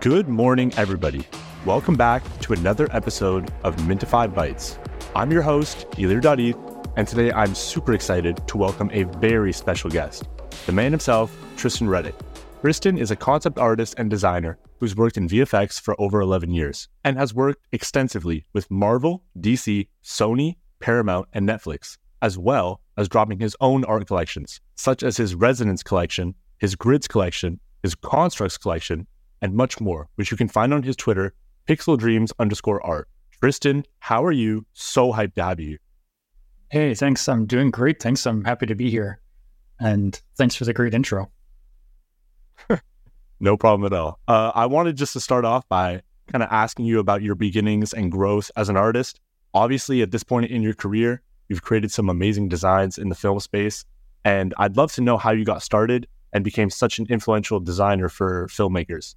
Good morning, everybody. Welcome back to another episode of Mintify Bytes. I'm your host, Ilir Dadi, and today I'm super excited to welcome a very special guest, the man himself, Tristan Rettich. Tristan is a concept artist and designer who's worked in VFX for over 11 years and has worked extensively with Marvel, DC, Sony, Paramount, and Netflix, as well as dropping his own art collections, such as his Resonance collection, his Grids collection, his Constructs collection, and much more, which you can find on his Twitter, Pixel Dreams underscore art. Tristan, how are you? So hyped to have you. Hey, thanks. I'm doing great. Thanks. I'm happy to be here. And thanks for the great intro. no problem at all. Uh, I wanted just to start off by kind of asking you about your beginnings and growth as an artist. Obviously, at this point in your career, you've created some amazing designs in the film space. And I'd love to know how you got started and became such an influential designer for filmmakers.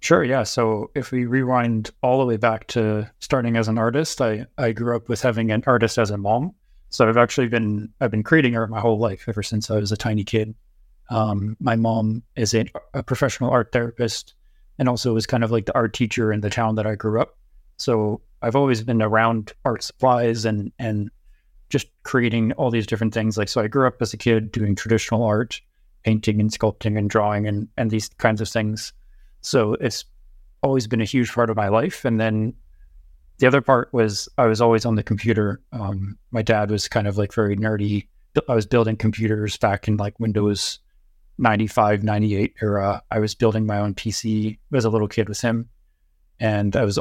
Sure, yeah. So if we rewind all the way back to starting as an artist, I, I grew up with having an artist as a mom. So I've actually been I've been creating art my whole life ever since I was a tiny kid. Um, my mom is a, a, professional art therapist and also was kind of like the art teacher in the town that I grew up. So I've always been around art supplies and and just creating all these different things. Like so I grew up as a kid doing traditional art, painting and sculpting and drawing and and these kinds of things. So it's always been a huge part of my life. And then the other part was I was always on the computer. Um, my dad was kind of like very nerdy. I was building computers back in like Windows 95, 98 era. I was building my own PC as a little kid with him. And I was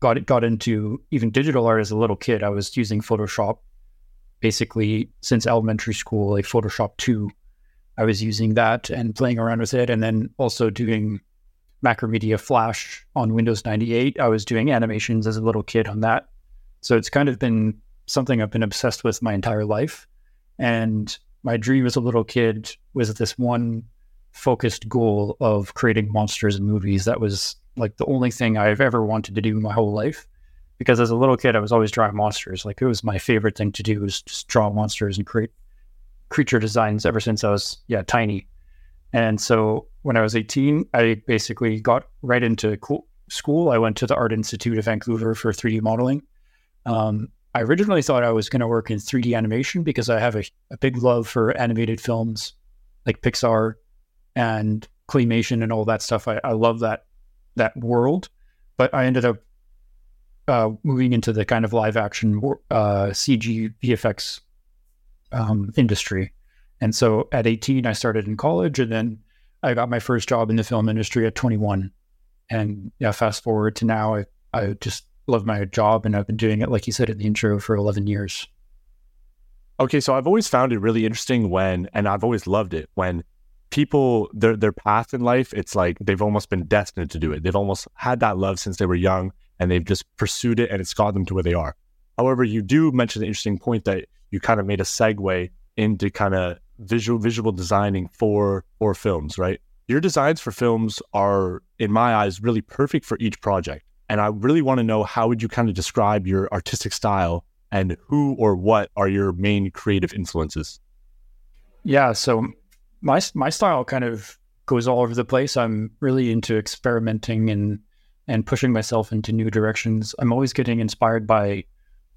got got into even digital art as a little kid. I was using Photoshop basically since elementary school, like Photoshop 2. I was using that and playing around with it and then also doing Macromedia Flash on Windows 98. I was doing animations as a little kid on that. So it's kind of been something I've been obsessed with my entire life. And my dream as a little kid was this one focused goal of creating monsters and movies. That was like the only thing I've ever wanted to do my whole life. Because as a little kid, I was always drawing monsters. Like it was my favorite thing to do was just draw monsters and create creature designs ever since I was yeah tiny. And so when I was 18, I basically got right into school. I went to the Art Institute of Vancouver for 3D modeling. Um, I originally thought I was going to work in 3D animation because I have a, a, big love for animated films like Pixar and claymation and all that stuff. I, I love that that world, but I ended up uh, moving into the kind of live action uh, CG VFX um, industry. And so at 18, I started in college and then I got my first job in the film industry at 21. And yeah, fast forward to now, I, I just love my job and I've been doing it, like you said in the intro, for 11 years. Okay, so I've always found it really interesting when, and I've always loved it when people their their path in life, it's like they've almost been destined to do it. They've almost had that love since they were young, and they've just pursued it, and it's got them to where they are. However, you do mention the interesting point that you kind of made a segue into kind of visual visual designing for for films, right? Your designs for films are, in my eyes, really perfect for each project. And I really want to know how would you kind of describe your artistic style and who or what are your main creative influences? Yeah, so my my style kind of goes all over the place. I'm really into experimenting and and pushing myself into new directions. I'm always getting inspired by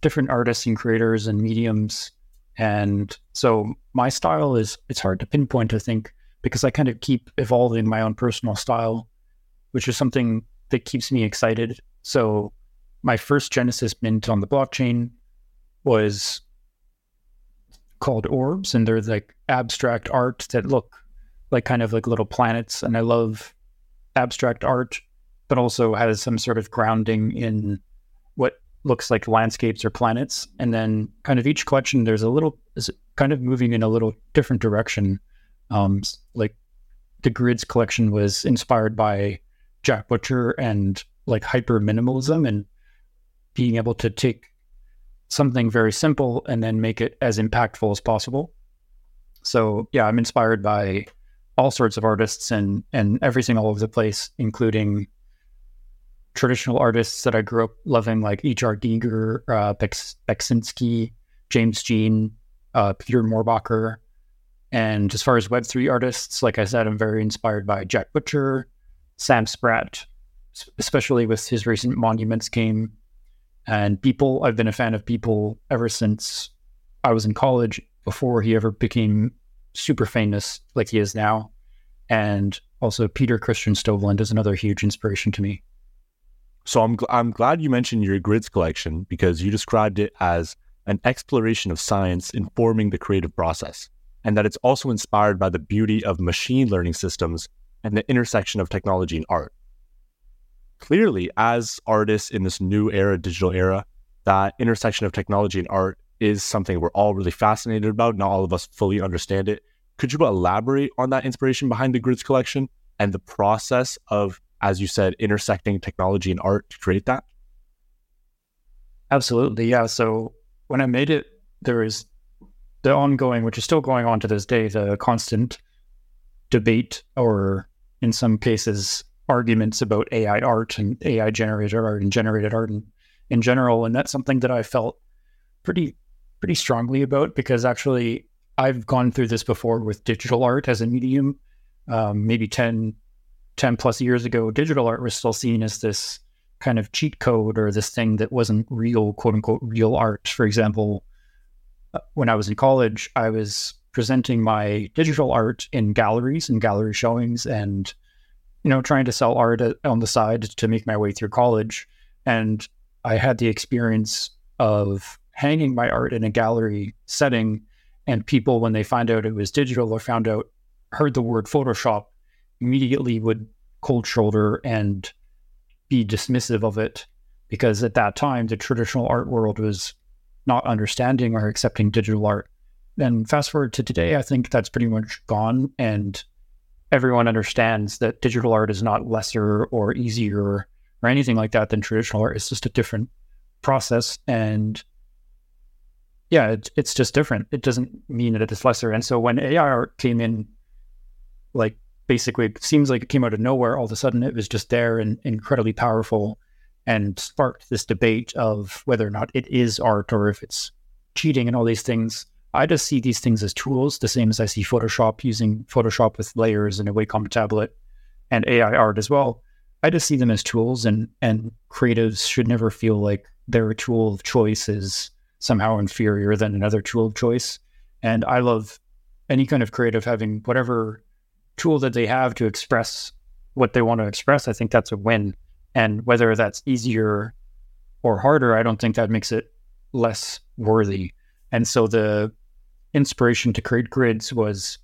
different artists and creators and mediums and so my style is it's hard to pinpoint, I think, because I kind of keep evolving my own personal style, which is something that keeps me excited. So my first Genesis mint on the blockchain was called orbs and they're like abstract art that look like kind of like little planets and i love abstract art but also has some sort of grounding in looks like landscapes or planets. And then kind of each collection, there's a little, is kind of moving in a little different direction. Um, like the grids collection was inspired by Jack Butcher and like hyper minimalism and being able to take something very simple and then make it as impactful as possible. So yeah, I'm inspired by all sorts of artists and and everything all over the place, including traditional artists that I grew up loving, like H.R. Giger, uh, Beksinski, James Jean, uh, Peter Mohrbacher. And as far as Web3 artists, like I said, I'm very inspired by Jack Butcher, Sam Spratt, especially with his recent Monuments game. And Beeple, I've been a fan of Beeple ever since I was in college, before he ever became super famous like he is now. And also, Peter Kristian Stoveland is another huge inspiration to me. So I'm I'm glad you mentioned your grids collection because you described it as an exploration of science informing the creative process, and that it's also inspired by the beauty of machine learning systems and the intersection of technology and art. Clearly, as artists in this new era, digital era, that intersection of technology and art is something we're all really fascinated about. Not all of us fully understand it. Could you elaborate on that inspiration behind the grids collection and the process of, as you said, intersecting technology and art to create that? Absolutely. Yeah. So when I made it, there is the ongoing, which is still going on to this day, the constant debate, or in some cases, arguments about AI art and AI generated art and generated art in, in general. And that's something that I felt pretty pretty strongly about because actually I've gone through this before with digital art as a medium. Um, maybe 10, 10 plus years ago, digital art was still seen as this kind of cheat code or this thing that wasn't real, quote unquote, real art. For example, uh, when I was in college, I was presenting my digital art in galleries and gallery showings and, you know, trying to sell art on the side to make my way through college. And I had the experience of hanging my art in a gallery setting, and people, when they find out it was digital or found out, heard the word Photoshop, immediately would cold shoulder and be dismissive of it because at that time the traditional art world was not understanding or accepting digital art. Then fast forward to today, I think that's pretty much gone, and everyone understands that digital art is not lesser or easier or anything like that than traditional art. It's just a different process, and yeah, it, it's just different. It doesn't mean that it's lesser. And so when AI art came in, like basically, it seems like it came out of nowhere. All of a sudden, it was just there and incredibly powerful, and sparked this debate of whether or not it is art or if it's cheating and all these things. I just see these things as tools, the same as I see Photoshop using Photoshop with layers and a Wacom tablet and AI art as well. I just see them as tools, and and creatives should never feel like their tool of choice is somehow inferior than another tool of choice. And I love any kind of creative having whatever tool that they have to express what they want to express. I think that's a win. And whether that's easier or harder, I don't think that makes it less worthy. And so the inspiration to create grids was,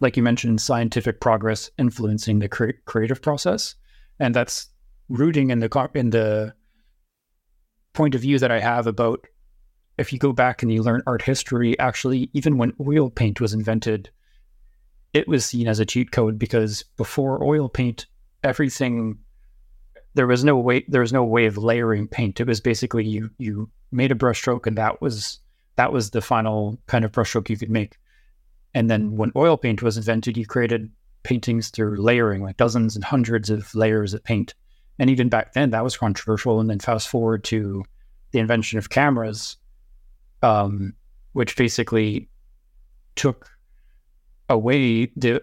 like you mentioned, scientific progress influencing the cre- creative process, and that's rooting in the in the point of view that I have about if you go back and you learn art history, actually, even when oil paint was invented, it was seen as a cheat code because before oil paint, everything there was no way there was no way of layering paint. It was basically you you made a brushstroke and that was that was the final kind of brushstroke you could make. And then when oil paint was invented, you created paintings through layering, like dozens and hundreds of layers of paint. And even back then, that was controversial. And then fast forward to the invention of cameras, um, which basically took away the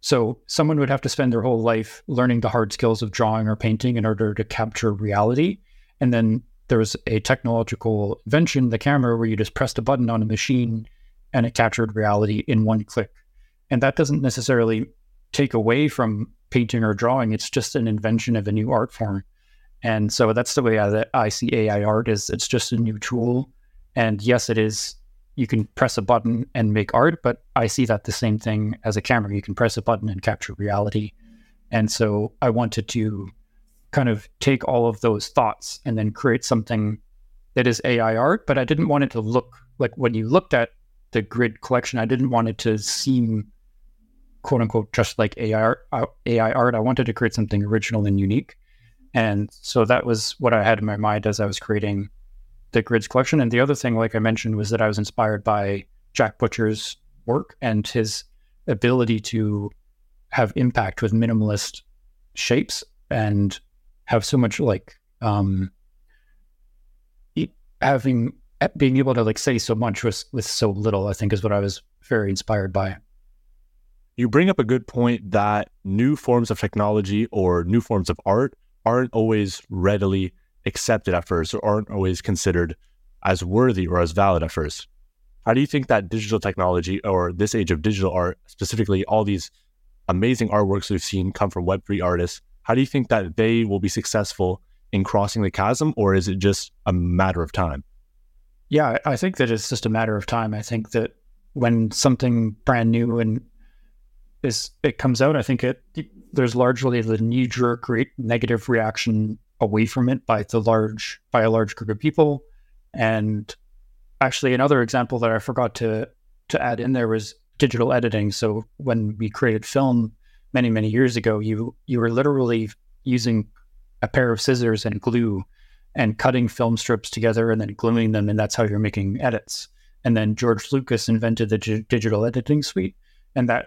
so someone would have to spend their whole life learning the hard skills of drawing or painting in order to capture reality. And then there was a technological invention the camera where you just pressed a button on a machine and it captured reality in one click. And that doesn't necessarily take away from painting or drawing. It's just an invention of a new art form. And so that's the way I, I see ai art is it's just a new tool. And yes, it is. You can press a button and make art, but I see that the same thing as a camera. You can press a button and capture reality. And so I wanted to kind of take all of those thoughts and then create something that is AI art, but I didn't want it to look like when you looked at the grid collection, I didn't want it to seem quote unquote just like AI art, uh, AI art. I wanted to create something original and unique. And so that was what I had in my mind as I was creating the grids collection. And the other thing, like I mentioned, was that I was inspired by Jack Butcher's work and his ability to have impact with minimalist shapes and have so much like um having being able to like say so much with with so little i think is what i was very inspired by you bring up a good point that new forms of technology or new forms of art aren't always readily accepted at first or aren't always considered as worthy or as valid at first. How do you think that digital technology or this age of digital art, specifically all these amazing artworks we've seen come from Web3 artists, how do you think that they will be successful in crossing the chasm, or is it just a matter of time? Yeah, I think that it's just a matter of time. I think that when something brand new and is it comes out, I think it there's largely the knee jerk re- negative reaction away from it by the large by a large group of people. And actually, another example that I forgot to to add in there was digital editing. So when we created film many many years ago, you you were literally using a pair of scissors and glue and cutting film strips together and then gluing them, and that's how you're making edits. And then George Lucas invented the g- digital editing suite, and that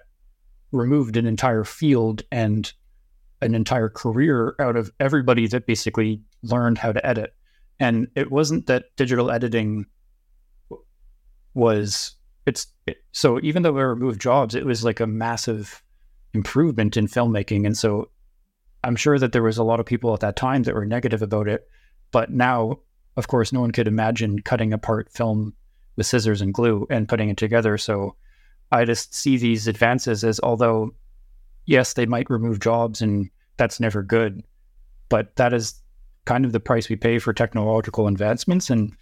removed an entire field and an entire career out of everybody that basically learned how to edit. And it wasn't that digital editing was it's it, so even though we removed jobs, it was like a massive improvement in filmmaking. And so I'm sure that there was a lot of people at that time that were negative about it. But now, of course, no one could imagine cutting apart film with scissors and glue and putting it together. So I just see these advances as although, yes, they might remove jobs and that's never good, but that is kind of the price we pay for technological advancements. And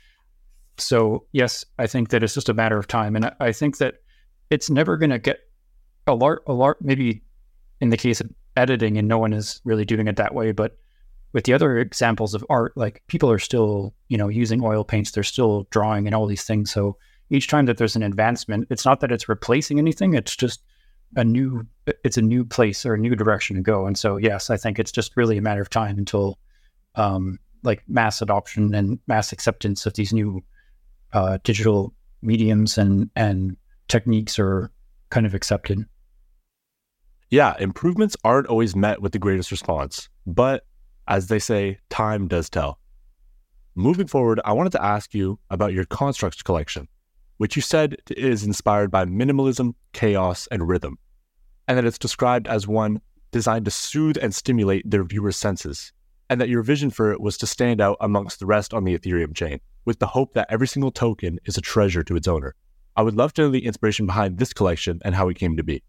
so, yes, I think that it's just a matter of time. And I think that it's never going to get a lot, a lot, maybe in the case of editing, and no one is really doing it that way, but with the other examples of art, like people are still, you know, using oil paints, they're still drawing and all these things. So each time that there's an advancement, it's not that it's replacing anything, it's just a new it's a new place or a new direction to go. And so yes, I think it's just really a matter of time until um, like mass adoption and mass acceptance of these new uh, digital mediums and and techniques are kind of accepted. Yeah, improvements aren't always met with the greatest response, but as they say, time does tell. Moving forward, I wanted to ask you about your constructs collection, which you said is inspired by minimalism, chaos, and rhythm, and that it's described as one designed to soothe and stimulate their viewers' senses, and that your vision for it was to stand out amongst the rest on the Ethereum chain, with the hope that every single token is a treasure to its owner. I would love to know the inspiration behind this collection and how it came to be.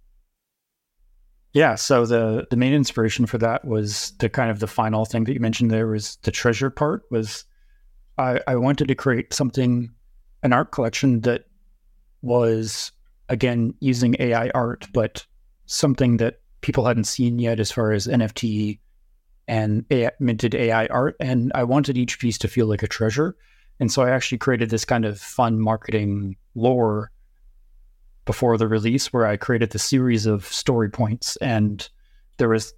Yeah, so the the main inspiration for that was the kind of the final thing that you mentioned there was the treasure part was I, I wanted to create something an art collection that was again using AI art, but something that people hadn't seen yet as far as NFT and AI, minted AI art. And I wanted each piece to feel like a treasure. And so I actually created this kind of fun marketing lore before the release where I created the series of story points. And there was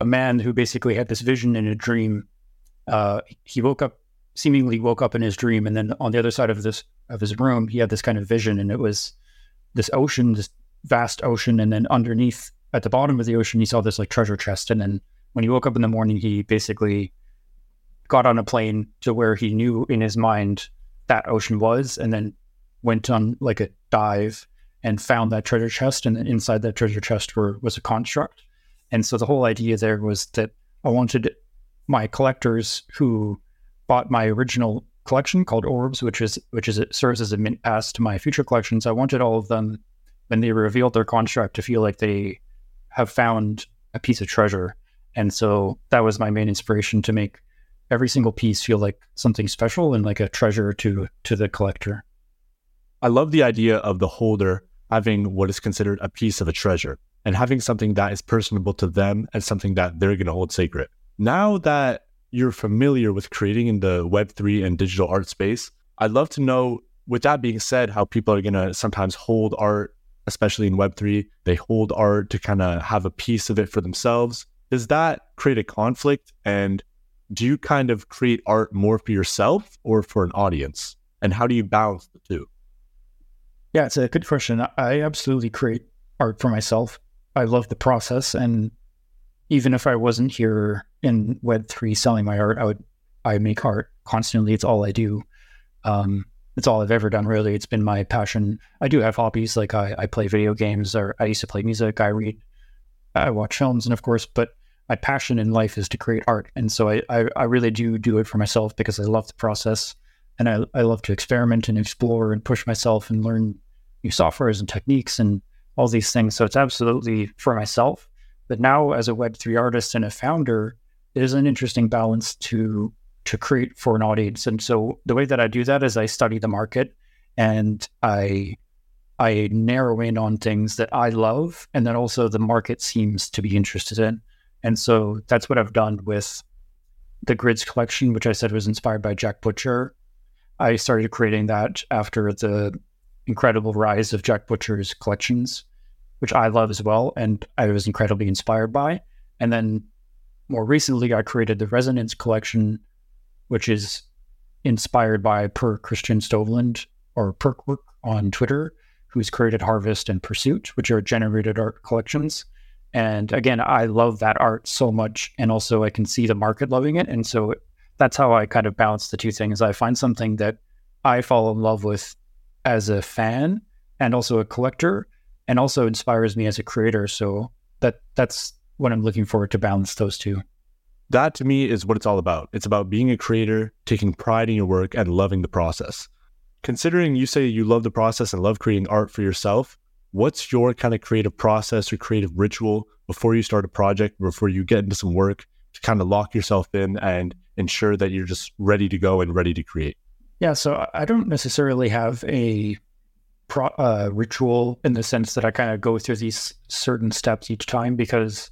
a man who basically had this vision in a dream. Uh, he woke up, seemingly woke up in his dream, and then on the other side of this of his room, he had this kind of vision, and it was this ocean, this vast ocean, and then underneath, at the bottom of the ocean, he saw this like treasure chest. And then when he woke up in the morning, he basically got on a plane to where he knew in his mind that ocean was, and then went on like a dive and found that treasure chest, and inside that treasure chest were, was a construct. And so the whole idea there was that I wanted my collectors who bought my original collection called Orbs, which is which is it serves as a mint pass to my future collections. I wanted all of them when they revealed their construct to feel like they have found a piece of treasure. And so that was my main inspiration to make every single piece feel like something special and like a treasure to to the collector. I love the idea of the holder having what is considered a piece of a treasure and having something that is personable to them and something that they're going to hold sacred. Now that you're familiar with creating in the Web3 and digital art space, I'd love to know, with that being said, how people are going to sometimes hold art, especially in Web3. They hold art to kind of have a piece of it for themselves. Does that create a conflict? And do you kind of create art more for yourself or for an audience? And how do you balance the two? Yeah, it's a good question. I absolutely create art for myself. I love the process, and even if I wasn't here in Web three selling my art, I would I make art constantly. It's all I do. Um, it's all I've ever done. Really, it's been my passion. I do have hobbies like I, I play video games, or I used to play music. I read, I watch films, and of course, but my passion in life is to create art, and so I I, I really do do it for myself because I love the process, and I I love to experiment and explore and push myself and learn new softwares and techniques and all these things. So it's absolutely for myself. But now, as a Web3 artist and a founder, it is an interesting balance to to create for an audience. And so the way that I do that is I study the market and I I narrow in on things that I love and then also the market seems to be interested in. And so that's what I've done with the grids collection, which I said was inspired by Jack Butcher. I started creating that after the incredible rise of Jack Butcher's collections, which I love as well, and I was incredibly inspired by. And then more recently, I created the Resonance collection, which is inspired by Per Kristian Stoveland or Perkwork on Twitter, who's created Harvest and Pursuit, which are generated art collections. And again, I love that art so much. And also, I can see the market loving it. And so that's how I kind of balance the two things. I find something that I fall in love with as a fan and also a collector and also inspires me as a creator. So that that's what I'm looking forward to balance those two. That to me is what it's all about. It's about being a creator, taking pride in your work, and loving the process. Considering you say you love the process and love creating art for yourself, what's your kind of creative process or creative ritual before you start a project, before you get into some work to kind of lock yourself in and ensure that you're just ready to go and ready to create? Yeah, so I don't necessarily have a pro, uh, ritual in the sense that I kind of go through these certain steps each time because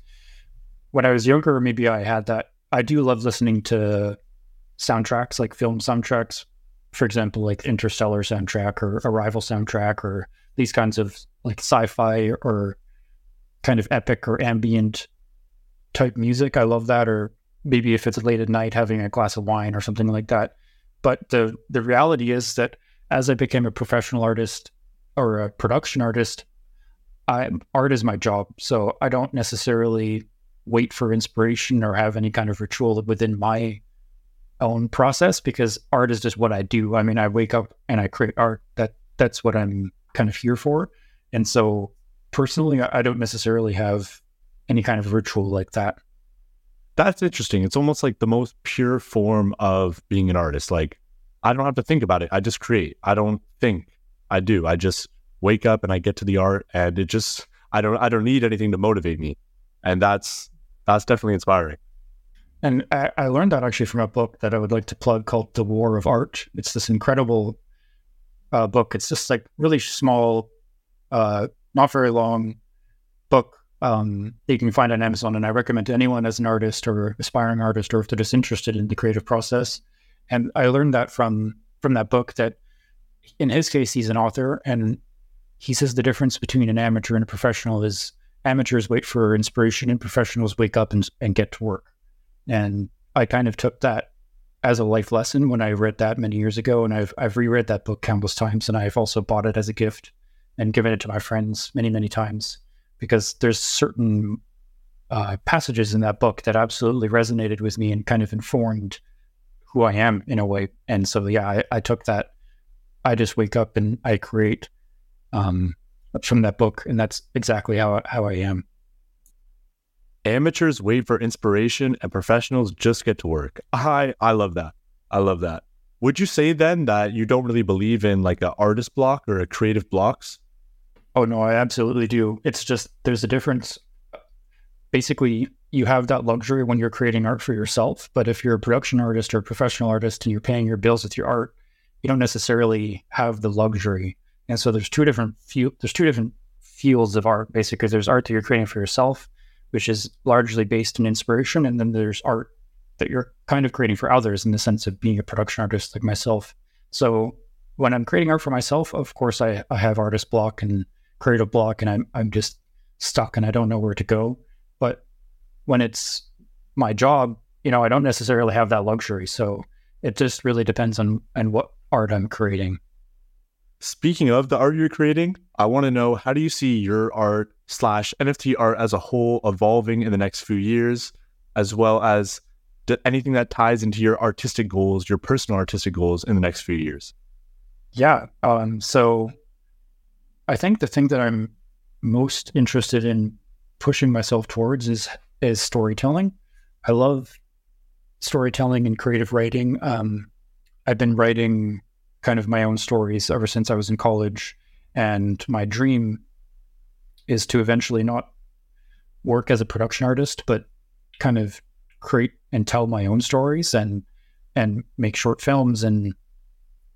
when I was younger, maybe I had that. I do love listening to soundtracks, like film soundtracks, for example, like Interstellar soundtrack or Arrival soundtrack, or these kinds of like sci-fi or kind of epic or ambient type music. I love that. Or maybe if it's late at night, having a glass of wine or something like that. But the the reality is that as I became a professional artist or a production artist, I art is my job. So I don't necessarily wait for inspiration or have any kind of ritual within my own process because art is just what I do. I mean, I wake up and I create art. That that's what I'm kind of here for. And so personally, I don't necessarily have any kind of ritual like that. That's interesting. It's almost like the most pure form of being an artist. Like I don't have to think about it. I just create. I don't think. I do. I just wake up and I get to the art and it just I don't I don't need anything to motivate me. And that's that's definitely inspiring. And I, I, learned that actually from a book that I would like to plug called The War of Art. It's this incredible uh, book. It's just like really small, uh, not very long book um, that you can find on Amazon. And I recommend to anyone as an artist or aspiring artist, or if they're just interested in the creative process. And I learned that from from that book that in his case, he's an author, and he says the difference between an amateur and a professional is amateurs wait for inspiration and professionals wake up and, and get to work. And I kind of took that as a life lesson when I read that many years ago. And I've, I've reread that book countless times. And I've also bought it as a gift and given it to my friends many, many times because there's certain uh, passages in that book that absolutely resonated with me and kind of informed who I am in a way. And so, yeah, I, I took that. I just wake up and I create um, from that book, and that's exactly how how I am. Amateurs wait for inspiration, and professionals just get to work. I I love that. I love that. Would you say then that you don't really believe in like an artist block or a creative blocks? Oh no, I absolutely do. It's just there's a difference. Basically, you have that luxury when you're creating art for yourself. But if you're a production artist or a professional artist and you're paying your bills with your art, you don't necessarily have the luxury and so there's two different few there's two different fields of art basically. There's art that you're creating for yourself, which is largely based in inspiration, and then there's art that you're kind of creating for others in the sense of being a production artist like myself. So when I'm creating art for myself, of course I, I have artist block and creative block and I'm I'm just stuck and I don't know where to go. But when it's my job, you know, I don't necessarily have that luxury. So it just really depends on on what art I'm creating. Speaking of the art you're creating, I want to know how do you see your art slash NFT art as a whole evolving in the next few years, as well as anything that ties into your artistic goals, your personal artistic goals in the next few years? Yeah. Um, so I think the thing that I'm most interested in pushing myself towards is is storytelling. I love storytelling and creative writing. Um, I've been writing kind of my own stories ever since I was in college, and my dream is to eventually not work as a production artist, but kind of create and tell my own stories and and make short films and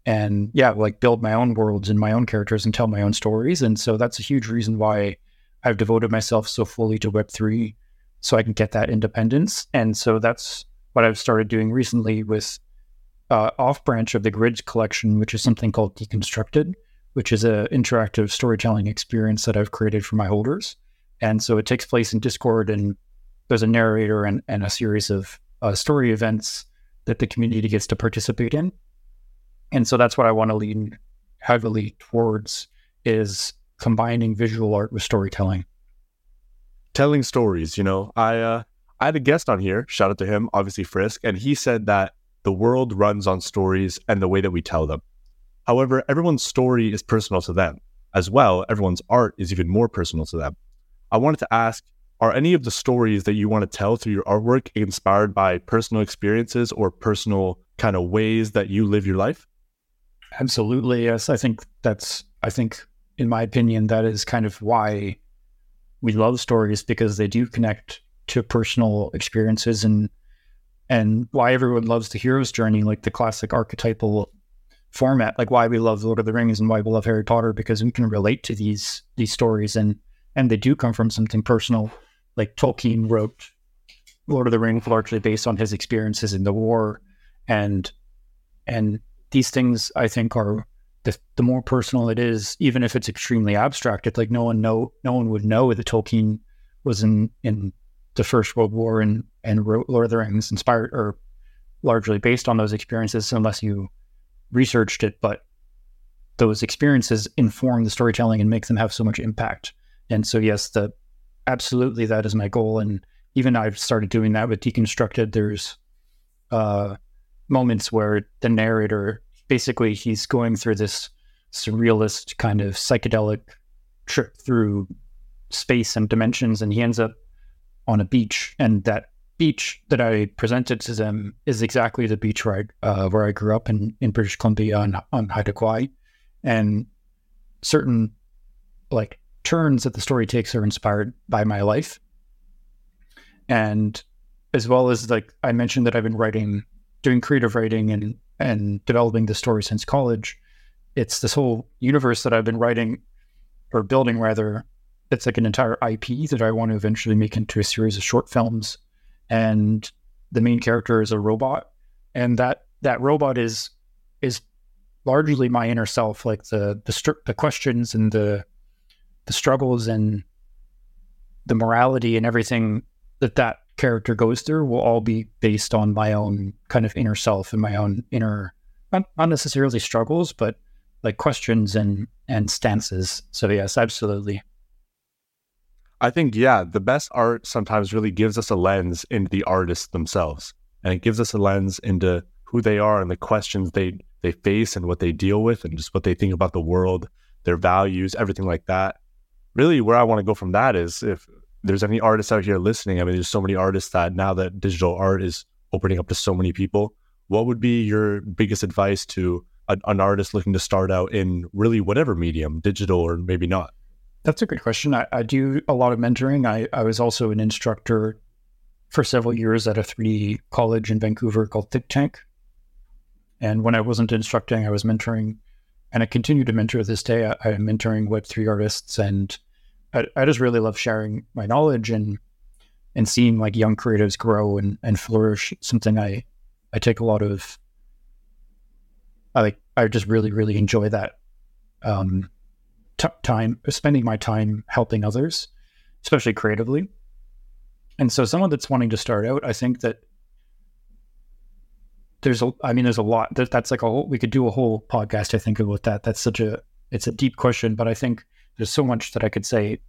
and yeah, like build my own worlds and my own characters and tell my own stories. And so that's a huge reason why I've devoted myself so fully to Web3 so I can get that independence. And so that's what I've started doing recently with uh, off branch of the Grid collection, which is something called Deconstructed, which is an interactive storytelling experience that I've created for my holders. And so it takes place in Discord, and there's a narrator and, and a series of uh, story events that the community gets to participate in. And so that's what I want to lean heavily towards is combining visual art with storytelling. Telling stories, you know, I uh, I had a guest on here, shout out to him, obviously Frisk, and he said that the world runs on stories and the way that we tell them. However, everyone's story is personal to them. As well, everyone's art is even more personal to them. I wanted to ask Are any of the stories that you want to tell through your artwork inspired by personal experiences or personal kind of ways that you live your life? Absolutely. Yes. I think that's, I think, in my opinion, that is kind of why we love stories because they do connect to personal experiences and and why everyone loves the hero's journey, like the classic archetypal format, like why we love Lord of the Rings and why we love Harry Potter, because we can relate to these these stories and and they do come from something personal. Like Tolkien wrote Lord of the Rings largely based on his experiences in the war, and and these things I think are the, the more personal it is, even if it's extremely abstract. It's like no one know no one would know that Tolkien was in in the First World War and and Lord of the Rings inspired or largely based on those experiences, unless you researched it. But those experiences inform the storytelling and make them have so much impact. And so, yes, the absolutely that is my goal. And even I've started doing that with deconstructed. There's uh, moments where the narrator basically he's going through this surrealist kind of psychedelic trip through space and dimensions, and he ends up on a beach, and that beach that I presented to them is exactly the beach where I uh, where I grew up in, in British Columbia on on Haida Gwaii, and certain like turns that the story takes are inspired by my life, and as well as like I mentioned that I've been writing, doing creative writing and and developing the story since college. It's this whole universe that I've been writing or building rather it's like an entire IP that I want to eventually make into a series of short films. And the main character is a robot, and that that robot is is largely my inner self, like the the the questions and the the struggles and the morality and everything that that character goes through will all be based on my own kind of inner self and my own inner not, not necessarily struggles but like questions and and stances. So yes absolutely I think, yeah, the best art sometimes really gives us a lens into the artists themselves. And it gives us a lens into who they are and the questions they, they face and what they deal with and just what they think about the world, their values, everything like that. Really, where I want to go from that is if there's any artists out here listening, I mean, there's so many artists that now that digital art is opening up to so many people, what would be your biggest advice to a, an artist looking to start out in really whatever medium, digital or maybe not? That's a good question. I, I, do a lot of mentoring. I, I was also an instructor for several years at a 3D college in Vancouver called Think Tank. And when I wasn't instructing, I was mentoring, and I continue to mentor this day. I, I'm mentoring Web3 artists, and I, I just really love sharing my knowledge and and seeing like young creatives grow and, and flourish. Something I I take a lot of. I like. I just really really enjoy that. Um, t- time, spending my time helping others, especially creatively. And so, someone that's wanting to start out, I think that there's a, I mean, there's a lot that that's like a whole, we could do a whole podcast, I think, about that. That's such a, it's a deep question, but I think there's so much that I could say.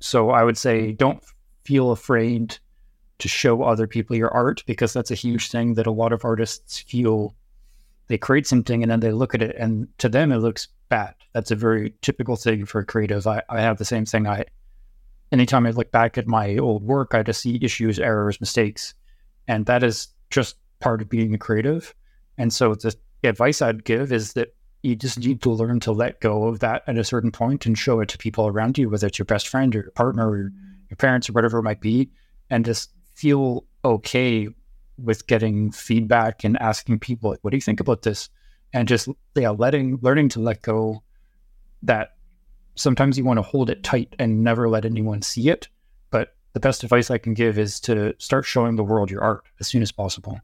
So, I would say, don't feel afraid to show other people your art because that's a huge thing that a lot of artists feel they create something and then they look at it and to them it looks bad. That's a very typical thing for a creative. I, I have the same thing. I anytime I look back at my old work, I just see issues, errors, mistakes. And that is just part of being a creative. And so the advice I'd give is that you just need to learn to let go of that at a certain point and show it to people around you, whether it's your best friend or your partner or your parents or whatever it might be, and just feel okay with getting feedback and asking people, like, what do you think about this? And just yeah, letting learning to let go that sometimes you want to hold it tight and never let anyone see it. But the best advice I can give is to start showing the world your art as soon as possible.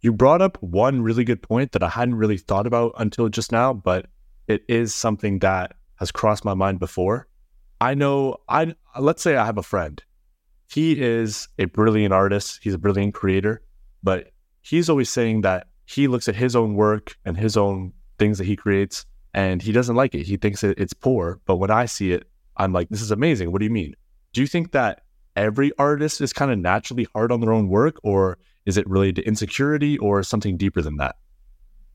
You brought up one really good point that I hadn't really thought about until just now, but it is something that has crossed my mind before. I know I let's say I have a friend. He is a brilliant artist, he's a brilliant creator, but he's always saying that he looks at his own work and his own things that he creates and he doesn't like it. He thinks it's poor, but when I see it, I'm like this is amazing. What do you mean? Do you think that every artist is kind of naturally hard on their own work or is it related to insecurity or something deeper than that?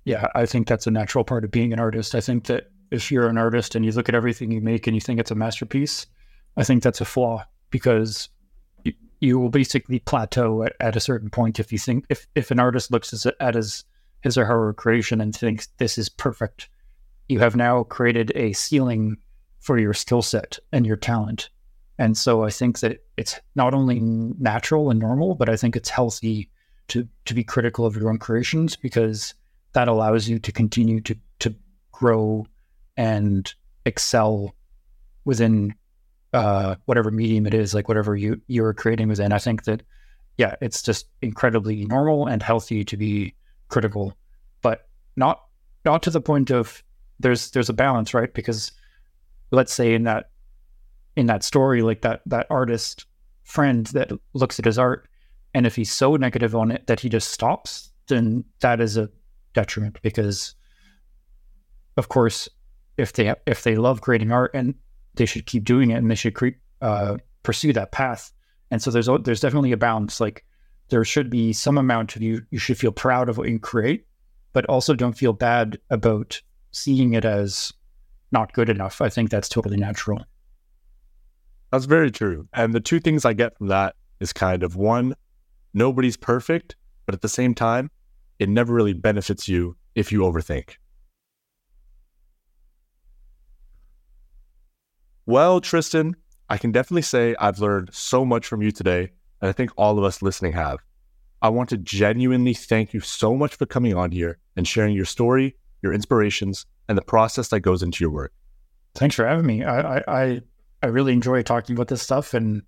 Yeah, I think that's a natural part of being an artist. I think that if you're an artist and you look at everything you make and you think it's a masterpiece, I think that's a flaw because you will basically plateau at, at, a certain point if you think if, if an artist looks at his his or her creation and thinks this is perfect, you have now created a ceiling for your skill set and your talent. And so I think that it's not only natural and normal, but I think it's healthy to to be critical of your own creations because that allows you to continue to to grow and excel within uh, whatever medium it is, like whatever you you're creating within. I think that yeah, it's just incredibly normal and healthy to be critical, but not not to the point of there's there's a balance, right? Because let's say in that in that story, like that that artist friend that looks at his art and if he's so negative on it that he just stops, then that is a detriment because, of course, if they if they love creating art and they should keep doing it and they should uh, pursue that path. And so there's there's definitely a balance. Like there should be some amount of you you should feel proud of what you create, but also don't feel bad about seeing it as not good enough. I think that's totally natural. That's very true. And the two things I get from that is kind of one, nobody's perfect, but at the same time, it never really benefits you if you overthink. Well, Tristan, I can definitely say I've learned so much from you today, and I think all of us listening have. I want to genuinely thank you so much for coming on here and sharing your story, your inspirations, and the process that goes into your work. Thanks for having me. I I I really enjoy talking about this stuff, and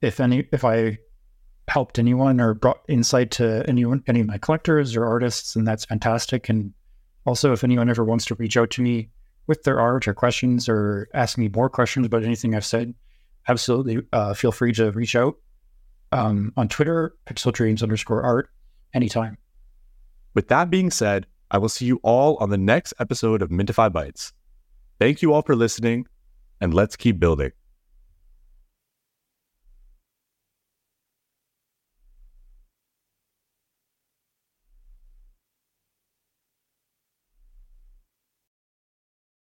if any if I helped anyone or brought insight to anyone, any of my collectors or artists, and that's fantastic. And also, if anyone ever wants to reach out to me with their art or questions or ask me more questions about anything I've said, absolutely uh, feel free to reach out um, on Twitter, pixel dreams underscore art, anytime. With that being said, I will see you all on the next episode of Mintify Bytes. Thank you all for listening, and let's keep building.